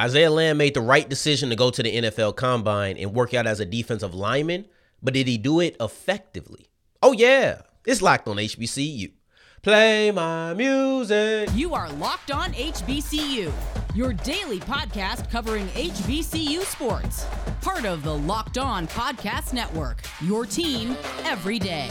Isaiah Land made the right decision to go to the NFL combine and work out as a defensive lineman, but did he do it effectively? Oh, yeah. It's locked on HBCU. Play my music. You are Locked On HBCU, your daily podcast covering HBCU sports. Part of the Locked On Podcast Network, your team every day.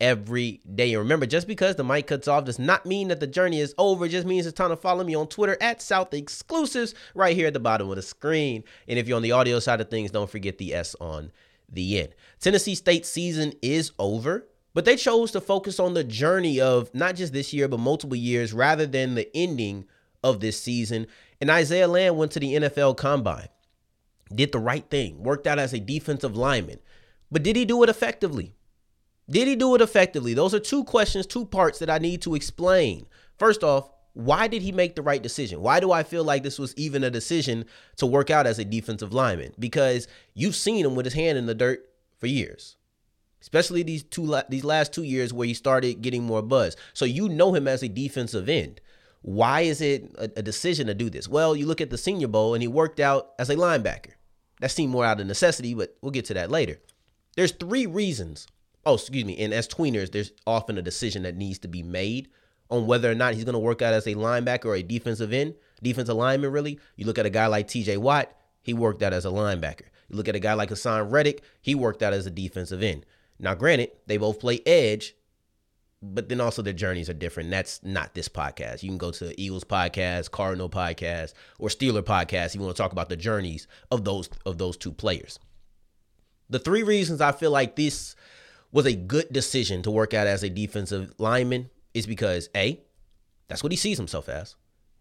every day. And remember, just because the mic cuts off does not mean that the journey is over. It just means it's time to follow me on Twitter at South Exclusives right here at the bottom of the screen. And if you're on the audio side of things, don't forget the S on the end. Tennessee State season is over. But they chose to focus on the journey of not just this year, but multiple years rather than the ending of this season. And Isaiah Land went to the NFL combine, did the right thing, worked out as a defensive lineman. But did he do it effectively? Did he do it effectively? Those are two questions, two parts that I need to explain. First off, why did he make the right decision? Why do I feel like this was even a decision to work out as a defensive lineman? Because you've seen him with his hand in the dirt for years. Especially these two these last 2 years where he started getting more buzz. So you know him as a defensive end. Why is it a, a decision to do this? Well, you look at the Senior Bowl and he worked out as a linebacker. That seemed more out of necessity, but we'll get to that later. There's three reasons oh, excuse me, and as tweeners, there's often a decision that needs to be made on whether or not he's going to work out as a linebacker or a defensive end, defensive lineman, really. You look at a guy like TJ Watt, he worked out as a linebacker. You look at a guy like Haason Reddick, he worked out as a defensive end. Now, granted, they both play edge, but then also their journeys are different. That's not this podcast. You can go to Eagles podcast, Cardinal podcast, or Steeler podcast. You want to talk about the journeys of those of those two players. The three reasons I feel like this was a good decision to work out as a defensive lineman is because A, that's what he sees himself as.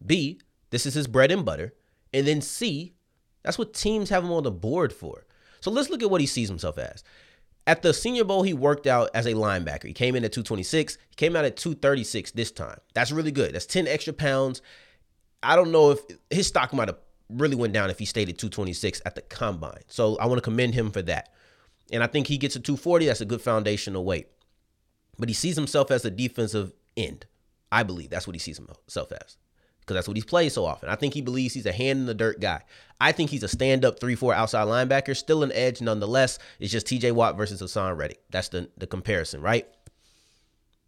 B, this is his bread and butter. And then C, that's what teams have him on the board for. So let's look at what he sees himself as. At the Senior Bowl, he worked out as a linebacker. He came in at 226. He came out at 236 this time. That's really good. That's 10 extra pounds. I don't know if his stock might have really went down if he stayed at 226 at the combine. So I want to commend him for that. And I think he gets a 240. That's a good foundational weight. But he sees himself as a defensive end. I believe that's what he sees himself as because that's what he's played so often. I think he believes he's a hand in the dirt guy. I think he's a stand up 3 4 outside linebacker, still an edge nonetheless. It's just TJ Watt versus Haason Reddick. That's the, the comparison, right?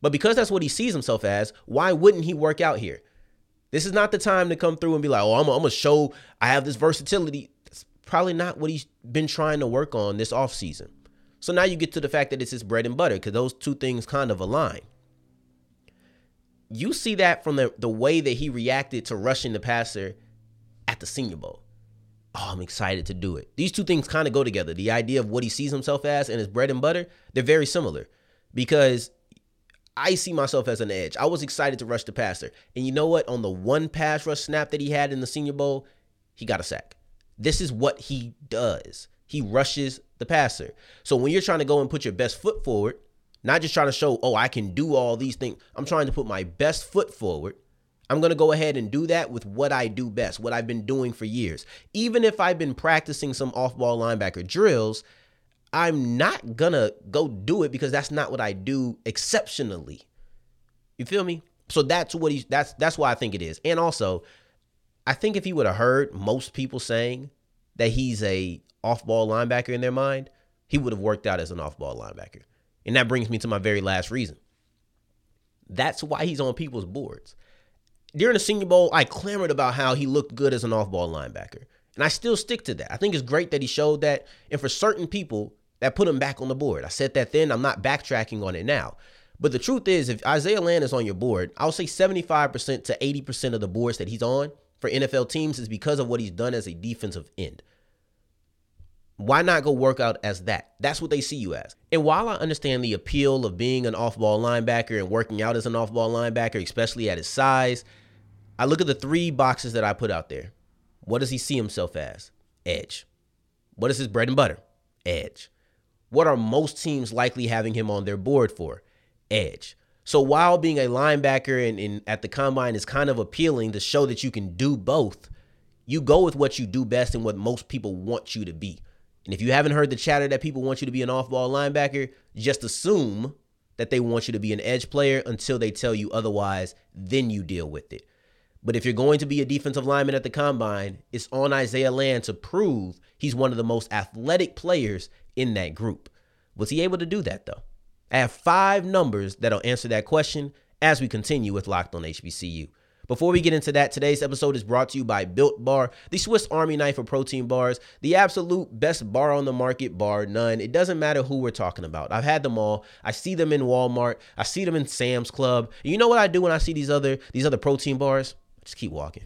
But because that's what he sees himself as, why wouldn't he work out here? This is not the time to come through and be like, oh, I'm going to show I have this versatility probably not what he's been trying to work on this offseason. So now you get to the fact that it's his bread and butter because those two things kind of align. You see that from the, the way that he reacted to rushing the passer at the Senior Bowl. Oh, I'm excited to do it. These two things kind of go together. The idea of what he sees himself as and his bread and butter, they're very similar because I see myself as an edge. I was excited to rush the passer. And you know what? On the one pass rush snap that he had in the Senior Bowl, he got a sack. This is what he does. He rushes the passer. So when you're trying to go and put your best foot forward, not just trying to show, oh, I can do all these things. I'm trying to put my best foot forward. I'm going to go ahead and do that with what I do best, what I've been doing for years. Even if I've been practicing some off ball linebacker drills, I'm not going to go do it because that's not what I do exceptionally. You feel me? So that's what he's that's that's why I think it is. And also, I think if he would have heard most people saying that he's a off-ball linebacker in their mind, he would have worked out as an off-ball linebacker. And that brings me to my very last reason. That's why he's on people's boards. During the Senior Bowl, I clamored about how he looked good as an off-ball linebacker. And I still stick to that. I think it's great that he showed that. And for certain people, that put him back on the board. I said that then. I'm not backtracking on it now. But the truth is, if Isaiah Land is on your board, I'll say 75% to 80% of the boards that he's on for NFL teams is because of what he's done as a defensive end. Why not go work out as that? That's what they see you as. And while I understand the appeal of being an off ball linebacker and working out as an off ball linebacker, especially at his size, I look at the three boxes that I put out there. What does he see himself as? Edge. What is his bread and butter? Edge. What are most teams likely having him on their board for? Edge. So while being a linebacker and, and, at the combine is kind of appealing to show that you can do both, you go with what you do best and what most people want you to be. And if you haven't heard the chatter that people want you to be an off-ball linebacker, just assume that they want you to be an edge player until they tell you otherwise, then you deal with it. But if you're going to be a defensive lineman at the combine, it's on Isaiah Land to prove he's one of the most athletic players in that group. Was he able to do that though? I have five numbers that'll answer that question as we continue with Locked on HBCU. Before we get into that, today's episode is brought to you by Built Bar, the Swiss Army knife of protein bars, the absolute best bar on the market, bar none. It doesn't matter who we're talking about. I've had them all. I see them in Walmart. I see them in Sam's Club. And you know what I do when I see these other these other protein bars? I just keep walking.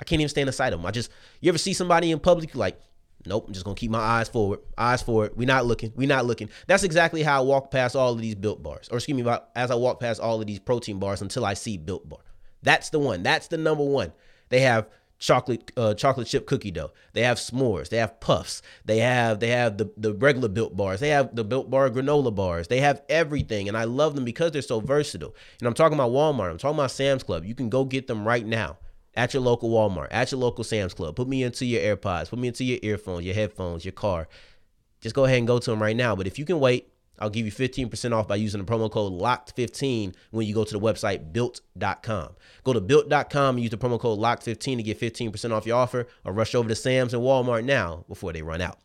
I can't even stand aside of them. I just you ever see somebody in public like Nope, I'm just gonna keep my eyes forward. Eyes forward. We're not looking. We're not looking. That's exactly how I walk past all of these built bars. Or excuse me, as I walk past all of these protein bars until I see built bar. That's the one. That's the number one. They have chocolate uh, chocolate chip cookie dough. They have s'mores. They have puffs. They have they have the the regular built bars. They have the built bar granola bars. They have everything, and I love them because they're so versatile. And I'm talking about Walmart. I'm talking about Sam's Club. You can go get them right now at your local Walmart, at your local Sam's Club. Put me into your AirPods, put me into your earphones, your headphones, your car. Just go ahead and go to them right now. But if you can wait, I'll give you 15% off by using the promo code LOCKED15 when you go to the website built.com. Go to built.com and use the promo code LOCKED15 to get 15% off your offer or rush over to Sam's and Walmart now before they run out.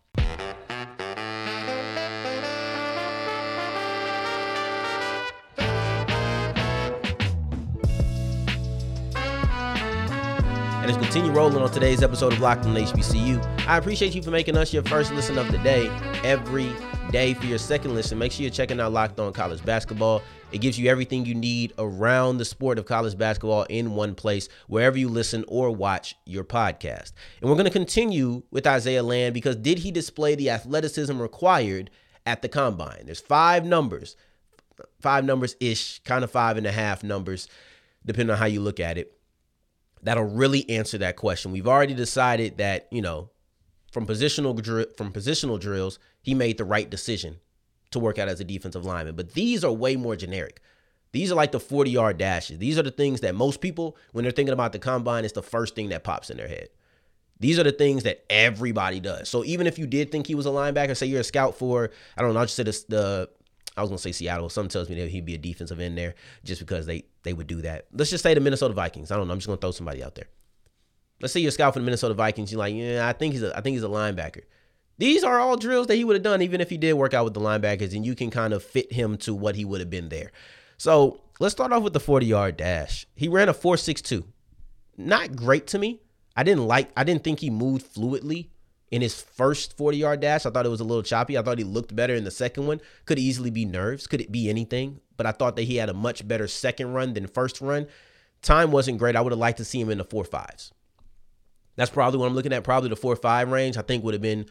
And let's continue rolling on today's episode of Locked on HBCU. I appreciate you for making us your first listen of the day every day. For your second listen, make sure you're checking out Locked on College Basketball. It gives you everything you need around the sport of college basketball in one place, wherever you listen or watch your podcast. And we're going to continue with Isaiah Land because did he display the athleticism required at the combine? There's five numbers, five numbers ish, kind of five and a half numbers, depending on how you look at it that'll really answer that question. We've already decided that, you know, from positional from positional drills, he made the right decision to work out as a defensive lineman. But these are way more generic. These are like the 40 yard dashes. These are the things that most people, when they're thinking about the combine, it's the first thing that pops in their head. These are the things that everybody does. So even if you did think he was a linebacker, say you're a scout for, I don't know, I'll just said the I was gonna say Seattle. Something tells me that he'd be a defensive end there just because they they would do that. Let's just say the Minnesota Vikings. I don't know. I'm just gonna throw somebody out there. Let's say you're a scout for the Minnesota Vikings. You're like, yeah, I think he's a I think he's a linebacker. These are all drills that he would have done even if he did work out with the linebackers, and you can kind of fit him to what he would have been there. So let's start off with the 40 yard dash. He ran a 4.62. Not great to me. I didn't like. I didn't think he moved fluidly in his first 40 yard dash. I thought it was a little choppy. I thought he looked better in the second one. Could easily be nerves. Could it be anything? But I thought that he had a much better second run than first run. Time wasn't great. I would have liked to see him in the four fives. That's probably what I'm looking at. Probably the four five range. I think would have been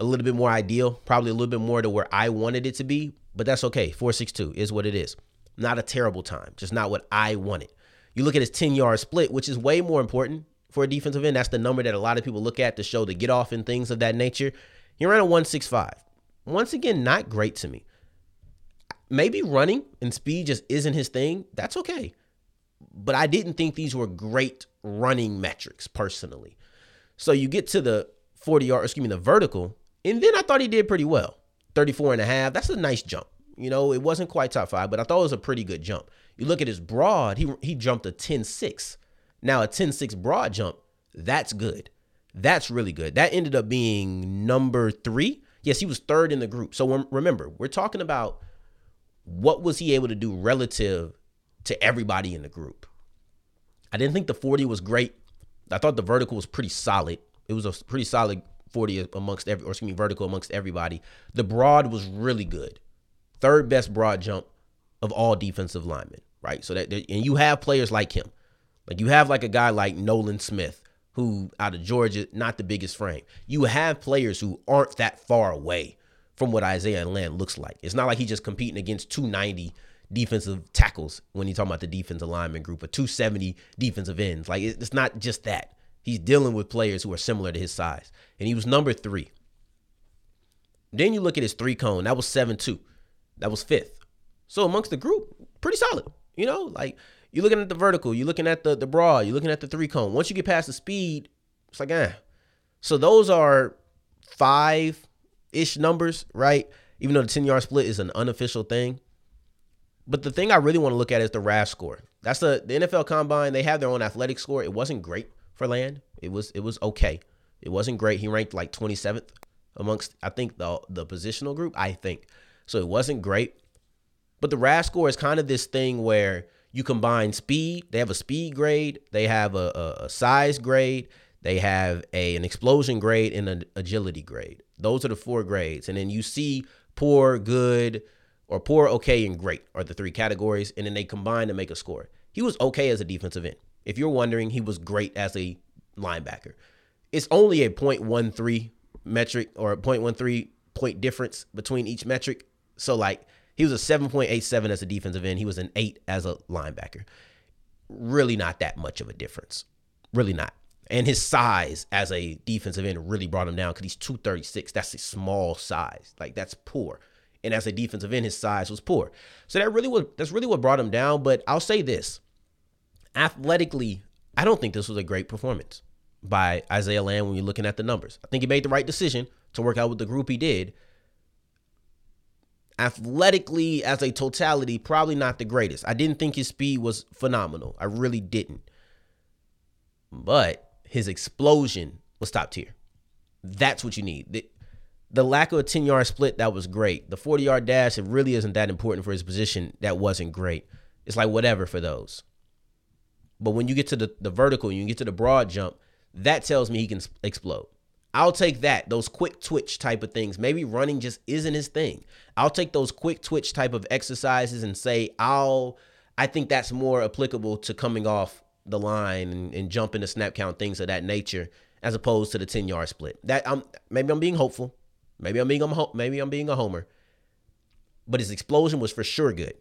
a little bit more ideal. Probably a little bit more to where I wanted it to be. But that's okay. Four six two is what it is. Not a terrible time. Just not what I wanted. You look at his 10 yard split, which is way more important for a defensive end. That's the number that a lot of people look at to show the get off and things of that nature. He ran a 165. Once again, not great to me. Maybe running and speed just isn't his thing. That's okay. But I didn't think these were great running metrics personally. So you get to the 40 yard, excuse me, the vertical, and then I thought he did pretty well. 34 and a half. That's a nice jump. You know, it wasn't quite top five, but I thought it was a pretty good jump. You look at his broad, he he jumped a 10-6. Now, a 10 6 broad jump, that's good. That's really good. That ended up being number three. Yes, he was third in the group. So remember, we're talking about what was he able to do relative to everybody in the group. I didn't think the 40 was great. I thought the vertical was pretty solid. It was a pretty solid 40 amongst every, or excuse me, vertical amongst everybody. The broad was really good. Third best broad jump of all defensive linemen, right? So that, and you have players like him. Like you have like a guy like Nolan Smith who out of Georgia, not the biggest frame. You have players who aren't that far away from what Isaiah Land looks like. It's not like he's just competing against 290 defensive tackles when you're talking about the defensive lineman group or 270 defensive ends. Like it's not just that. He's dealing with players who are similar to his size. And he was number three. Then you look at his three cone. That was 7 2. That was fifth. So amongst the group, pretty solid. You know, like you're looking at the vertical, you're looking at the the broad, you're looking at the three cone. Once you get past the speed, it's like, eh. So those are five ish numbers, right? Even though the 10 yard split is an unofficial thing. But the thing I really want to look at is the RAS score. That's the, the NFL combine. They have their own athletic score. It wasn't great for Land. It was it was okay. It wasn't great. He ranked like 27th amongst I think the the positional group. I think so. It wasn't great. But the RAS score is kind of this thing where you combine speed. They have a speed grade. They have a, a, a size grade. They have a an explosion grade and an agility grade. Those are the four grades. And then you see poor, good, or poor, okay, and great are the three categories. And then they combine to make a score. He was okay as a defensive end. If you're wondering, he was great as a linebacker. It's only a 0.13 metric or a 0.13 point difference between each metric. So like he was a 7.87 as a defensive end. He was an 8 as a linebacker. Really not that much of a difference. Really not. And his size as a defensive end really brought him down because he's 236. That's a small size. Like that's poor. And as a defensive end, his size was poor. So that really was that's really what brought him down. But I'll say this. Athletically, I don't think this was a great performance by Isaiah Land when you're looking at the numbers. I think he made the right decision to work out with the group he did. Athletically, as a totality, probably not the greatest. I didn't think his speed was phenomenal. I really didn't. But his explosion was top tier. That's what you need. The, the lack of a 10 yard split, that was great. The 40 yard dash, it really isn't that important for his position. That wasn't great. It's like whatever for those. But when you get to the, the vertical, you get to the broad jump, that tells me he can explode. I'll take that, those quick twitch type of things. Maybe running just isn't his thing. I'll take those quick twitch type of exercises and say, I'll, I think that's more applicable to coming off the line and, and jumping the snap count, things of that nature, as opposed to the 10 yard split. That I'm maybe I'm being hopeful. Maybe I'm being a maybe I'm being a homer. But his explosion was for sure good.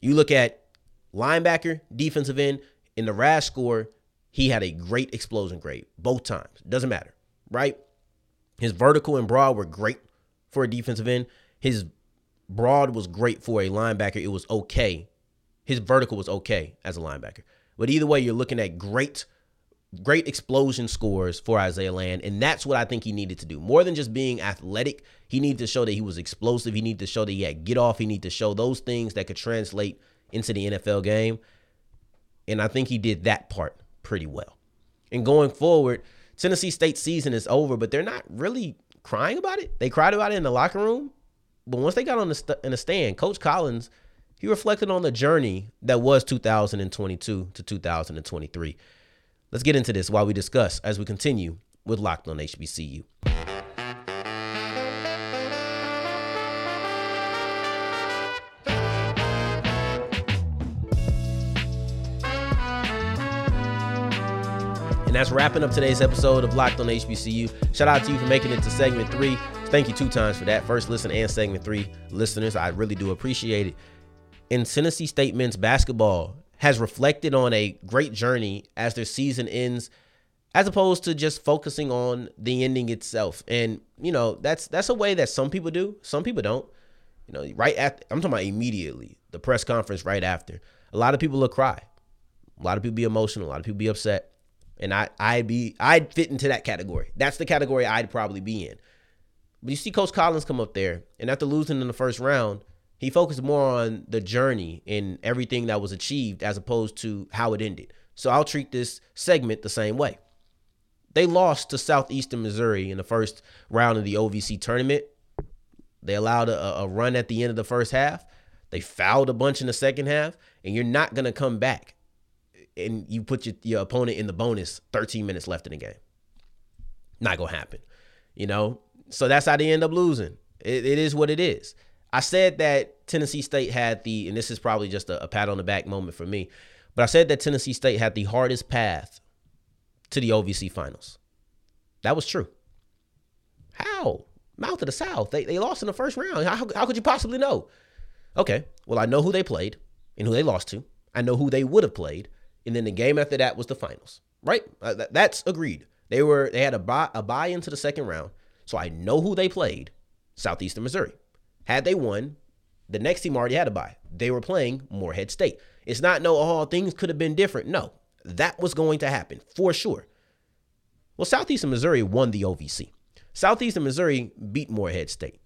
You look at linebacker, defensive end, in the RAS score, he had a great explosion grade both times. Doesn't matter, right? His vertical and broad were great for a defensive end. His broad was great for a linebacker. It was okay. His vertical was okay as a linebacker. But either way, you're looking at great, great explosion scores for Isaiah Land. And that's what I think he needed to do. More than just being athletic, he needed to show that he was explosive. He needed to show that he had get off. He needed to show those things that could translate into the NFL game. And I think he did that part pretty well. And going forward, Tennessee State season is over, but they're not really crying about it. They cried about it in the locker room. But once they got on the st- in the stand, Coach Collins – he reflected on the journey that was 2022 to 2023. Let's get into this while we discuss as we continue with Locked on HBCU. That's wrapping up today's episode of Locked on HBCU. Shout out to you for making it to segment three. Thank you two times for that. First listen and segment three listeners. I really do appreciate it in Tennessee State men's basketball has reflected on a great journey as their season ends as opposed to just focusing on the ending itself. And you know, that's that's a way that some people do, some people don't. You know, right after I'm talking about immediately, the press conference right after. A lot of people will cry. A lot of people be emotional, a lot of people be upset. And I I'd be I'd fit into that category. That's the category I'd probably be in. But you see Coach Collins come up there, and after losing in the first round, he focused more on the journey and everything that was achieved as opposed to how it ended. So I'll treat this segment the same way. They lost to Southeastern Missouri in the first round of the OVC tournament. They allowed a, a run at the end of the first half. They fouled a bunch in the second half, and you're not going to come back and you put your, your opponent in the bonus 13 minutes left in the game. Not to happen, you know? So that's how they end up losing. It, it is what it is. I said that Tennessee State had the, and this is probably just a, a pat on the back moment for me, but I said that Tennessee State had the hardest path to the OVC finals. That was true. How? Mouth of the South. They, they lost in the first round. How, how could you possibly know? Okay, well, I know who they played and who they lost to. I know who they would have played. And then the game after that was the finals, right? Uh, that, that's agreed. They were they had a buy, a buy into the second round. So I know who they played, Southeastern Missouri. Had they won, the next team already had a buy. They were playing Morehead State. It's not no, oh, things could have been different. No, that was going to happen for sure. Well, Southeastern Missouri won the OVC. Southeastern Missouri beat Morehead State.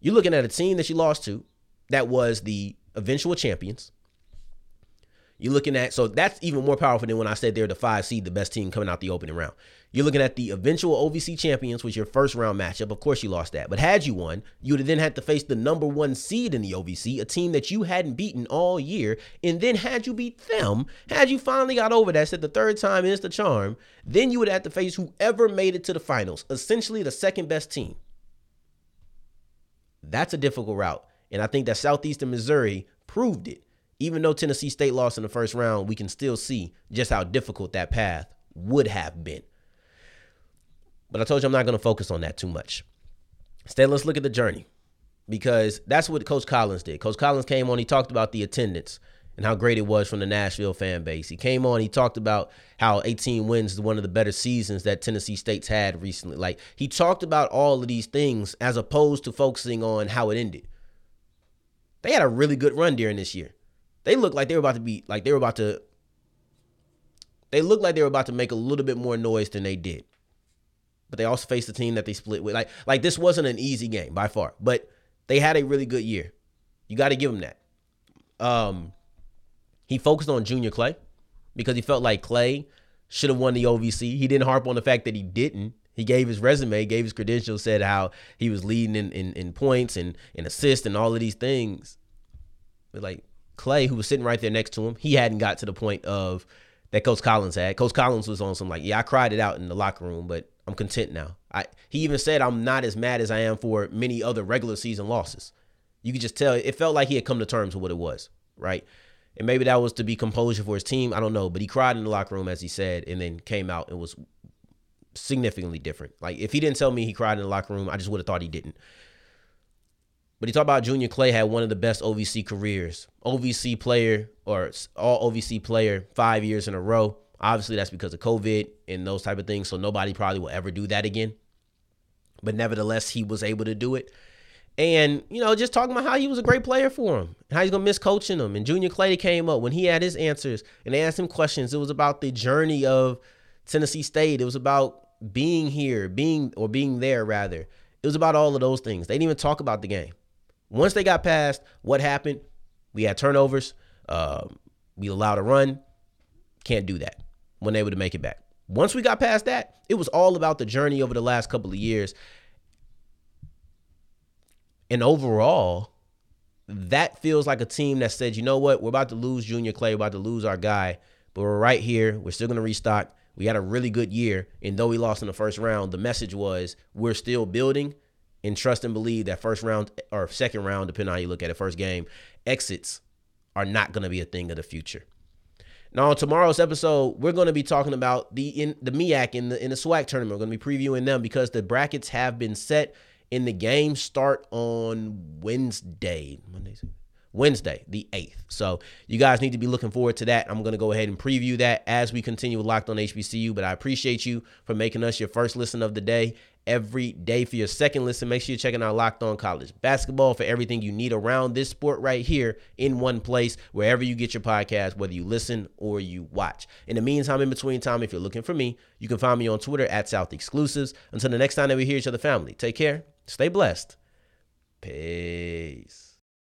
You're looking at a team that you lost to that was the eventual champions. You're looking at, so that's even more powerful than when I said they're the five seed, the best team coming out the opening round. You're looking at the eventual OVC champions, which your first round matchup. Of course, you lost that. But had you won, you would have then had to face the number one seed in the OVC, a team that you hadn't beaten all year. And then had you beat them, had you finally got over that, said the third time is the charm, then you would have to face whoever made it to the finals, essentially the second best team. That's a difficult route. And I think that Southeastern Missouri proved it even though Tennessee State lost in the first round, we can still see just how difficult that path would have been. But I told you I'm not going to focus on that too much. Instead, let's look at the journey because that's what Coach Collins did. Coach Collins came on, he talked about the attendance and how great it was from the Nashville fan base. He came on, he talked about how 18 wins is one of the better seasons that Tennessee State's had recently. Like he talked about all of these things as opposed to focusing on how it ended. They had a really good run during this year. They looked like they were about to be like they were about to they looked like they were about to make a little bit more noise than they did. But they also faced a team that they split with. Like like this wasn't an easy game by far, but they had a really good year. You got to give them that. Um he focused on Junior Clay because he felt like Clay should have won the OVC. He didn't harp on the fact that he didn't. He gave his resume, gave his credentials, said how he was leading in, in, in points and, and assists and all of these things. But like Clay, who was sitting right there next to him, he hadn't got to the point of that Coach Collins had. Coach Collins was on some like, yeah, I cried it out in the locker room, but I'm content now. I he even said I'm not as mad as I am for many other regular season losses. You could just tell it felt like he had come to terms with what it was, right? And maybe that was to be composure for his team. I don't know, but he cried in the locker room as he said, and then came out and was significantly different. Like if he didn't tell me he cried in the locker room, I just would have thought he didn't. But he talked about Junior Clay had one of the best OVC careers. OVC player or all OVC player five years in a row. Obviously, that's because of COVID and those type of things. So nobody probably will ever do that again. But nevertheless, he was able to do it. And, you know, just talking about how he was a great player for him, and how he's going to miss coaching him. And Junior Clay came up when he had his answers and they asked him questions. It was about the journey of Tennessee State. It was about being here, being, or being there rather. It was about all of those things. They didn't even talk about the game. Once they got past what happened, we had turnovers. Uh, we allowed a run. Can't do that when they to make it back. Once we got past that, it was all about the journey over the last couple of years. And overall, that feels like a team that said, you know what, we're about to lose Junior Clay, we're about to lose our guy, but we're right here. We're still going to restock. We had a really good year. And though we lost in the first round, the message was we're still building and trust and believe that first round or second round, depending on how you look at it, first game, exits are not going to be a thing of the future. Now, on tomorrow's episode, we're going to be talking about the in the MEAC in the in the SWAC tournament. We're going to be previewing them because the brackets have been set, and the games start on Wednesday. Monday, Wednesday, the 8th. So you guys need to be looking forward to that. I'm going to go ahead and preview that as we continue with Locked on HBCU. But I appreciate you for making us your first listen of the day every day. For your second listen, make sure you're checking out Locked On College Basketball for everything you need around this sport right here in one place, wherever you get your podcast, whether you listen or you watch. In the meantime, in between time, if you're looking for me, you can find me on Twitter at South Exclusives. Until the next time that we hear each other, family, take care, stay blessed. Peace.